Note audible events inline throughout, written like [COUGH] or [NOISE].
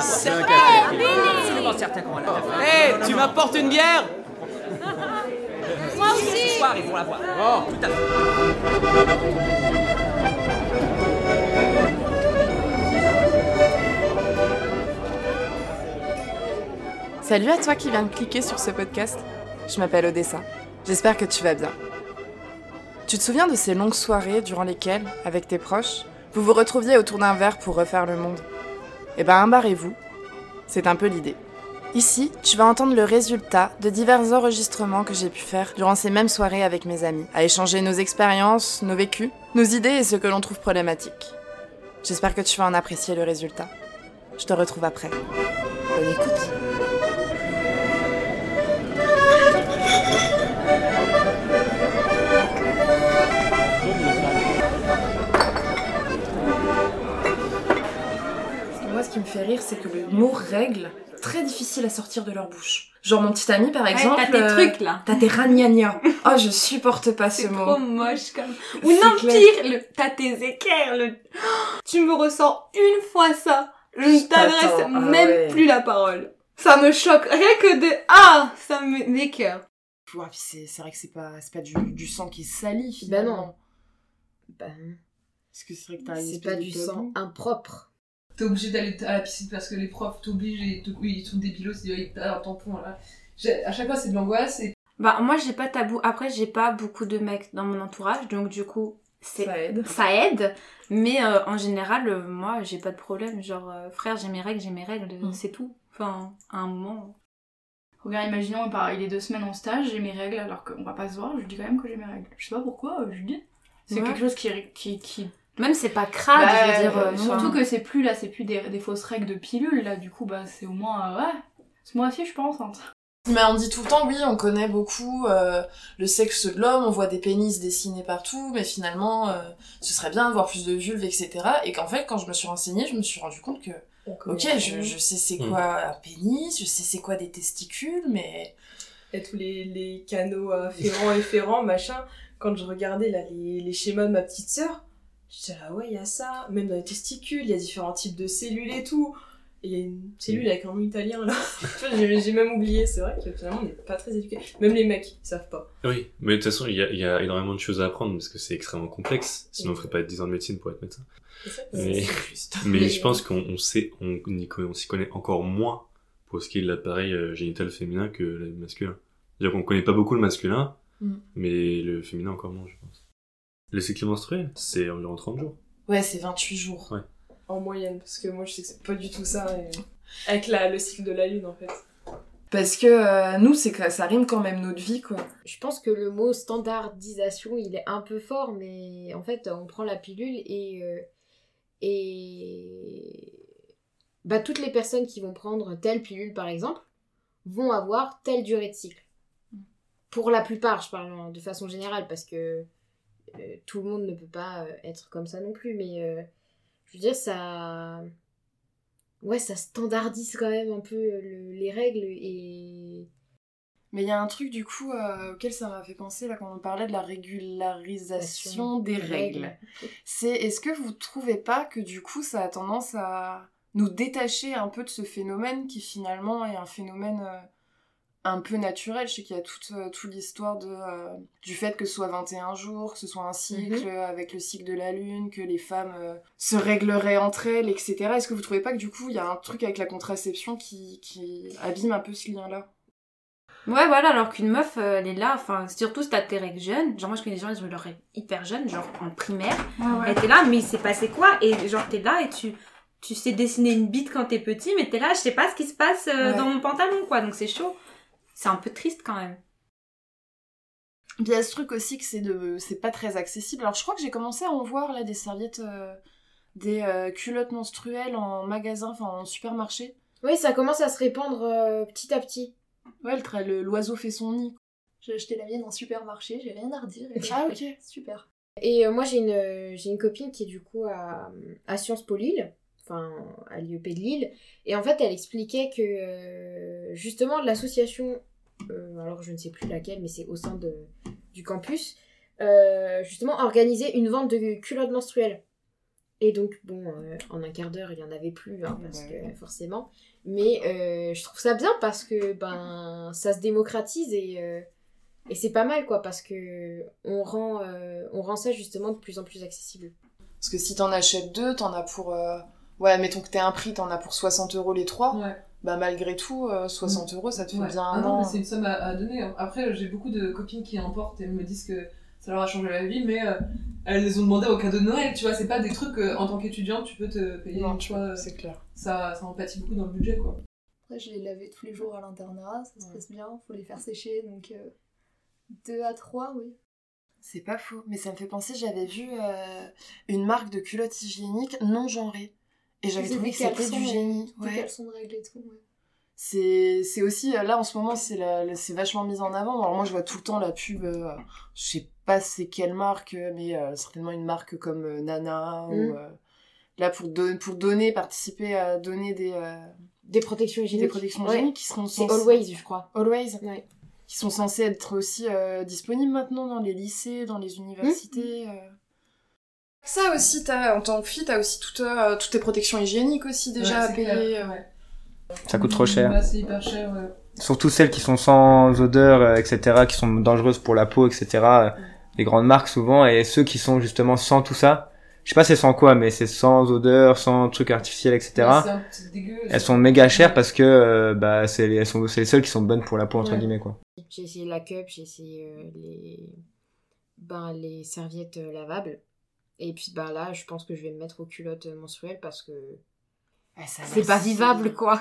C'est absolument certain qu'on va la faire. Hé, tu m'apportes une bière Moi aussi Ce soir, ils vont la voir. Oh, tout à fait. Salut à toi qui viens de cliquer sur ce podcast. Je m'appelle Odessa. J'espère que tu vas bien. Tu te souviens de ces longues soirées durant lesquelles, avec tes proches, vous vous retrouviez autour d'un verre pour refaire le monde Eh ben, embarrez-vous. C'est un peu l'idée. Ici, tu vas entendre le résultat de divers enregistrements que j'ai pu faire durant ces mêmes soirées avec mes amis, à échanger nos expériences, nos vécus, nos idées et ce que l'on trouve problématique. J'espère que tu vas en apprécier le résultat. Je te retrouve après. Bonne écoute. Qui me fait rire, c'est que le mot règle, très difficile à sortir de leur bouche. Genre mon petit ami, par exemple. t'as tes euh, trucs là. T'as tes ragnagnas. [LAUGHS] Oh, je supporte pas ce C'est mot. trop moche comme. Ou C'est non, clair. pire, le... t'as tes équerres. Le... [GASPS] Tu me ressens une fois ça. Je ne t'adresse ah même ouais. plus la parole. Ça me choque. Rien que de. Ah Ça me m'écoeure. Ouais, c'est c'est vrai que c'est pas, c'est pas du, du sang qui salit Bah finalement. non. Bah, Parce que c'est vrai que t'as c'est pas du sang impropre. T'es obligé d'aller à la piscine parce que les profs t'obligent et te- oui, ils sont débilos, c'est ils t'as un tampon là. À chaque fois c'est de l'angoisse et Bah, moi, j'ai pas tabou. Après, j'ai pas beaucoup de mecs dans mon entourage. Donc, du coup. Ça aide. Ça aide, mais euh, en général, euh, moi, j'ai pas de problème. Genre, euh, frère, j'ai mes règles, j'ai mes règles, Mm. c'est tout. Enfin, à un moment. Regarde, imaginons, il est deux semaines en stage, j'ai mes règles alors qu'on va pas se voir, je dis quand même que j'ai mes règles. Je sais pas pourquoi, je dis. C'est Ouais. quelque chose qui. qui, qui... Même c'est pas crade, Bah, je veux dire. euh, surtout que c'est plus là, c'est plus des, des fausses règles de pilule là, du coup, bah c'est au moins. euh, ouais, ce mois-ci je suis pas enceinte. Mais on dit tout le temps, oui, on connaît beaucoup euh, le sexe de l'homme, on voit des pénis dessinés partout, mais finalement, euh, ce serait bien d'avoir plus de vulves, etc. Et qu'en fait, quand je me suis renseignée, je me suis rendu compte que, ok, je, je sais c'est Mm. quoi un pénis, je sais c'est quoi des testicules, mais... et tous les, les canaux euh, ferrants et ferrants, machin. Quand je regardais là, les, les schémas de ma petite sœur, j'étais là, ouais, il y a ça. Même dans les testicules, il y a différents types de cellules et tout. Et il y a une cellule avec un nom italien là. [LAUGHS] J'ai même oublié, c'est vrai que finalement on n'est pas très éduqués. Même les mecs, ils savent pas. Oui, mais de toute façon, il y a, il y a énormément de choses à apprendre parce que c'est extrêmement complexe. Sinon, on ferait pas 10 ans de médecine pour être médecin. Ça, [LAUGHS] Mais- je pense qu'on on sait, on, on s'y connaît encore moins pour ce qui est de l'appareil euh, génital féminin que le masculin. C'est-à-dire qu'on connaît pas beaucoup le masculin, Mm. mais le féminin encore moins, je pense. Le cycle menstruel, c'est environ 30 jours. Ouais, c'est 28 jours. Ouais. En moyenne, parce que moi je sais que c'est pas du tout ça. et- Avec la, le cycle de la lune en fait. Parce que euh, nous, c'est que ça rime quand même notre vie, quoi. Je pense que le mot standardisation, il est un peu fort, mais en fait, on prend la pilule et. euh, et. Bah, toutes les personnes qui vont prendre telle pilule, par exemple, vont avoir telle durée de cycle. Pour la plupart, je parle en- de façon générale, parce que tout le monde ne peut pas euh, être comme ça non plus, mais euh, je veux dire, ça. Ouais, ça standardise quand même un peu euh, le- les règles et. Mais il y a un truc, du coup, euh, auquel ça m'a fait penser, là, quand on parlait de la régularisation des règles. C'est, est-ce que vous trouvez pas que, du coup, ça a tendance à nous détacher un peu de ce phénomène qui, finalement, est un phénomène euh, un peu naturel Je sais qu'il y a toute, euh, toute l'histoire de, euh, du fait que ce soit 21 jours, que ce soit un cycle euh, avec le cycle de la lune, que les femmes euh, se régleraient entre elles, etc. Est-ce que vous trouvez pas que, du coup, il y a un truc avec la contraception qui, qui abîme un peu ce lien-là? Ouais, voilà, alors qu'une meuf, euh, elle est là, enfin, surtout si t'as tes règles jeunes. Genre, moi, je connais des gens, ils ont leurs règles hyper jeunes, genre en primaire. Elle était là, mais il s'est passé quoi? Et genre, t'es là et tu, tu sais dessiner une bite quand t'es petit, mais t'es là, je sais pas ce qui se passe euh, Ouais. dans mon pantalon, quoi. Donc c'est chaud. C'est un peu triste quand même. Puis il y a ce truc aussi que c'est de c'est pas très accessible. Alors je crois que j'ai commencé à en voir là des serviettes euh, des euh, culottes menstruelles en magasin, enfin en supermarché. Oui, ça commence à se répandre euh, petit à petit. Ouais, le l'oiseau fait son nid. J'ai acheté la mienne en supermarché, j'ai rien à redire. et Ah, [LAUGHS] ok. Super. Et euh, moi, j'ai une, j'ai une copine qui est du coup à, à Sciences Po Lille, enfin à l'IEP de Lille. Et en fait, elle expliquait que euh, justement l'association, euh, alors je ne sais plus laquelle, mais c'est au sein de, du campus, euh, justement organisait une vente de culottes menstruelles. Et donc, bon, euh, en un quart d'heure, il n'y en avait plus, hein, parce que forcément. Mais je trouve ça bien parce que ben, ça se démocratise et, et c'est pas mal, quoi, parce que on rend, on rend ça justement de plus en plus accessible. Parce que si t'en achètes deux, t'en as pour. euh, Ouais, mettons que t'aies un prix, t'en as pour 60 euros les trois. Ouais. Bah, malgré tout, euh, 60 euros, ça te fait Ouais. bien Ah un non, an. mais c'est une somme à, à donner. hein. Après, j'ai beaucoup de copines qui emportent et me disent que ça leur a changé la vie, mais euh, elles les ont demandé au cadeau de Noël, tu vois. C'est pas des trucs que, en tant qu'étudiante, tu peux te payer. Non, tu vois, euh, c'est clair. ça, ça empathie beaucoup dans le budget, quoi. Après, je les lavais tous les jours à l'internat, ça se passe bien, faut les faire sécher, donc euh, deux à trois, oui. C'est pas faux, mais ça me fait penser, j'avais vu euh, une marque de culottes hygiéniques non genrées. Et j'avais trouvé que c'était du génie. Des Ouais. caleçons de règles et tout, ouais. C'est aussi, euh, là en ce moment, c'est vachement mis en avant. Alors moi je vois tout le temps la pub, euh, je sais pas c'est quelle marque, mais euh, certainement une marque comme euh, Nana, Mm. ou euh, là pour, don- pour donner, participer à donner des, Des protections hygiéniques. des protections Ouais. hygiéniques qui seront censées- Always, je crois. Always. Ouais. Qui sont censés être aussi disponibles maintenant dans les lycées, dans les universités. euh. Ça aussi, t'as- en tant que fille, t'as aussi toutes, euh, toutes tes protections hygiéniques aussi déjà Ouais, à payer. clair, euh. ouais. Ça coûte trop cher. Bah, c'est hyper cher, ouais. Surtout celles qui sont sans odeur, euh, etc., qui sont dangereuses pour la peau, etc. euh, Les grandes marques souvent, et ceux qui sont justement sans tout ça. Je sais pas c'est sans quoi, mais c'est sans odeur, sans trucs artificiels, etc. Ouais, c'est un- c'est dégueu. Elles sont méga chères parce que euh, bah c'est les, elles sont c'est les seules qui sont bonnes pour la peau entre Ouais. guillemets quoi. J'ai essayé la cup, j'ai essayé euh, les... Ben, les serviettes lavables. Et puis ben là, je pense que je vais me mettre aux culottes euh, menstruelles parce que Ouais, ça a c'est pas si vivable quoi.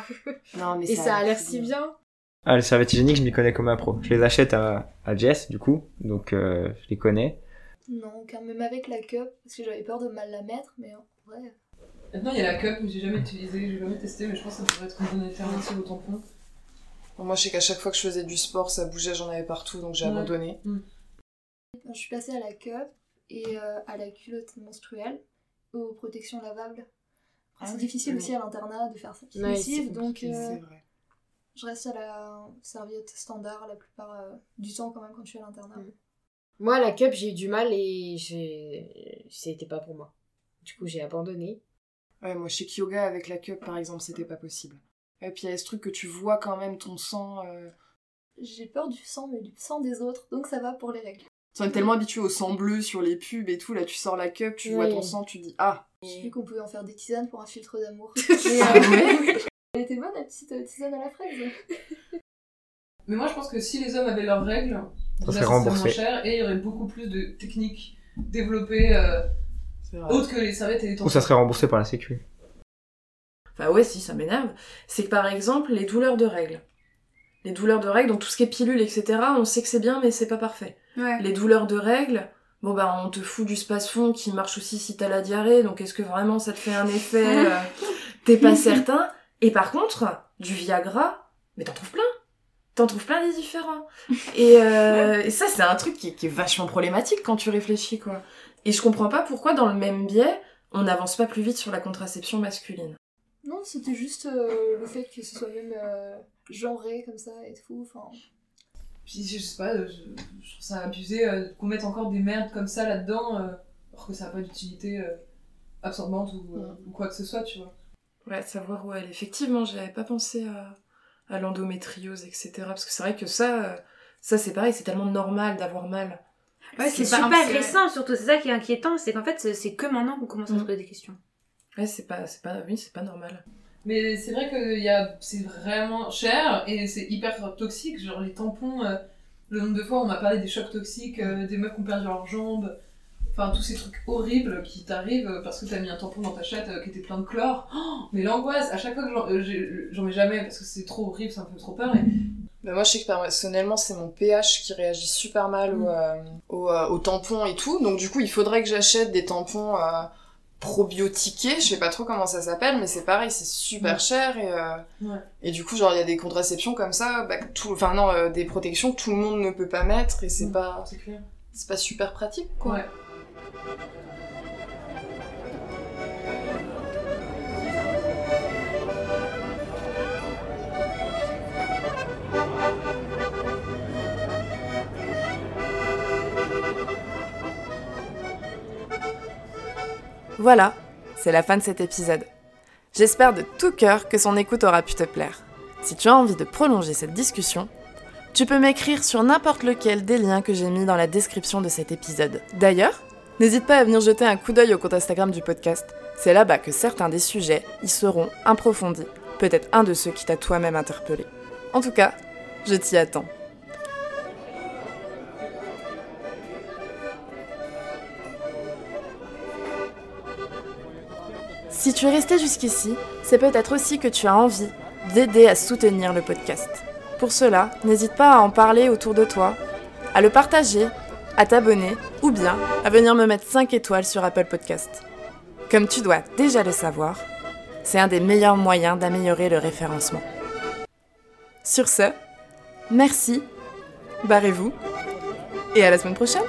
Non, mais Et ça a l'air si bien. Ah les serviettes hygiéniques je m'y connais comme un pro. Je les achète à, à Jess du coup, donc euh, je les connais. Non, car même avec la cup, parce que j'avais peur de mal la mettre, mais en vrai. Maintenant, il y a la cup, mais j'ai jamais utilisé, j'ai jamais testé, mais je pense que ça pourrait être une bonne alternative au tampon. Bon, moi, je sais qu'à chaque fois que je faisais du sport, ça bougeait, j'en avais partout, donc j'ai Ouais. abandonné. Je suis passée à la cup et euh, à la culotte menstruelle, aux protections lavables. Ah c'est oui, difficile oui. aussi à l'internat de faire ça Ouais, lessive, c'est donc euh, vrai. je reste à la serviette standard la plupart euh, du temps quand même quand je suis à l'internat. Mm. Moi, la cup, j'ai eu du mal et j'ai... c'était pas pour moi. Du coup, j'ai abandonné. Ouais, moi, chez Kyoga, avec la cup, par exemple, c'était pas possible. Et puis, il y a ce truc que tu vois quand même ton sang. euh, J'ai peur du sang, mais du sang des autres, donc ça va pour les règles. On est tellement habitué au sang bleu sur les pubs et tout. Là, tu sors la cup, tu vois ton sang, tu dis Ah J'ai vu qu'on pouvait en faire des tisanes pour un filtre d'amour. [LAUGHS] Ah ouais Elle était bonne la petite euh, tisane à la fraise. [LAUGHS] Mais moi, je pense que si les hommes avaient leurs règles, Ça serait remboursé. moins cher et il y aurait beaucoup plus de techniques développées euh, autres que les serviettes et les Ou ça serait remboursé par la sécu. Enfin ouais, si, ça m'énerve. C'est que par exemple, les douleurs de règles. Les douleurs de règles, donc tout ce qui est pilule, etc., on sait que c'est bien, mais c'est pas parfait. Ouais. Les douleurs de règles, bon bah on te fout du space-fond qui marche aussi si t'as la diarrhée, donc est-ce que vraiment ça te fait un effet euh, [LAUGHS] T'es pas certain? Et par contre, du Viagra, mais t'en trouves plein. T'en trouves plein des différents. Et, euh, et ça, c'est un truc qui, qui est vachement problématique quand tu réfléchis, quoi. Et je comprends pas pourquoi, dans le même biais, on n'avance pas plus vite sur la contraception masculine. Non, c'était juste euh, le fait que ce soit même euh, genré comme ça et tout. Enfin, Puis je sais pas, je, je trouve ça abusé euh, qu'on mette encore des merdes comme ça là-dedans, euh, alors que ça n'a pas d'utilité euh, absorbante ou, euh, ou quoi que ce soit, tu vois. Ouais, savoir où elle est. Effectivement, j'avais pas pensé à, à l'endométriose, etc. Parce que c'est vrai que ça, ça c'est pareil, c'est tellement normal d'avoir mal. Ouais, c'est pas- super récent, surtout. C'est ça qui est inquiétant, c'est qu'en fait, c'est- que maintenant qu'on commence à se Mm. poser des questions. Ouais, c'est pas, c'est pas, oui, c'est pas normal. Mais c'est vrai que y a, c'est vraiment cher et c'est hyper toxique, genre les tampons, euh, le nombre de fois on m'a parlé des chocs toxiques, euh, des meufs qui ont perdu leurs jambes, enfin tous ces trucs horribles qui t'arrivent parce que t'as mis un tampon dans ta chatte euh, qui était plein de chlore. Oh, mais l'angoisse, à chaque fois que j'en, mets jamais parce que c'est trop horrible, ça me fait trop peur. Et... Bah, moi, je sais que personnellement, c'est mon pH qui réagit super mal au, euh, au, euh, au tampon et tout. Donc, du coup, il faudrait que j'achète des tampons probiotiqués. Je sais pas trop comment ça s'appelle, mais c'est pareil, c'est super Ouais. cher. Et, euh, Ouais. et du coup, genre, il y a des contraceptions comme ça, bah, tout, enfin, non, euh, des protections que tout le monde ne peut pas mettre et c'est pas, c'est pas super pratique, quoi. Voilà, c'est la fin de cet épisode. J'espère de tout cœur que son écoute aura pu te plaire. Si tu as envie de prolonger cette discussion, tu peux m'écrire sur n'importe lequel des liens que j'ai mis dans la description de cet épisode. D'ailleurs, n'hésite pas à venir jeter un coup d'œil au compte Instagram du podcast. C'est là-bas que certains des sujets y seront approfondis. Peut-être un de ceux qui t'a toi-même interpellé. En tout cas, je t'y attends. Si tu es resté jusqu'ici, c'est peut-être aussi que tu as envie d'aider à soutenir le podcast. Pour cela, n'hésite pas à en parler autour de toi, à le partager, à t'abonner ou bien à venir me mettre 5 étoiles sur Apple Podcast. Comme tu dois déjà le savoir, c'est un des meilleurs moyens d'améliorer le référencement. Sur ce, merci, barrez-vous et à la semaine prochaine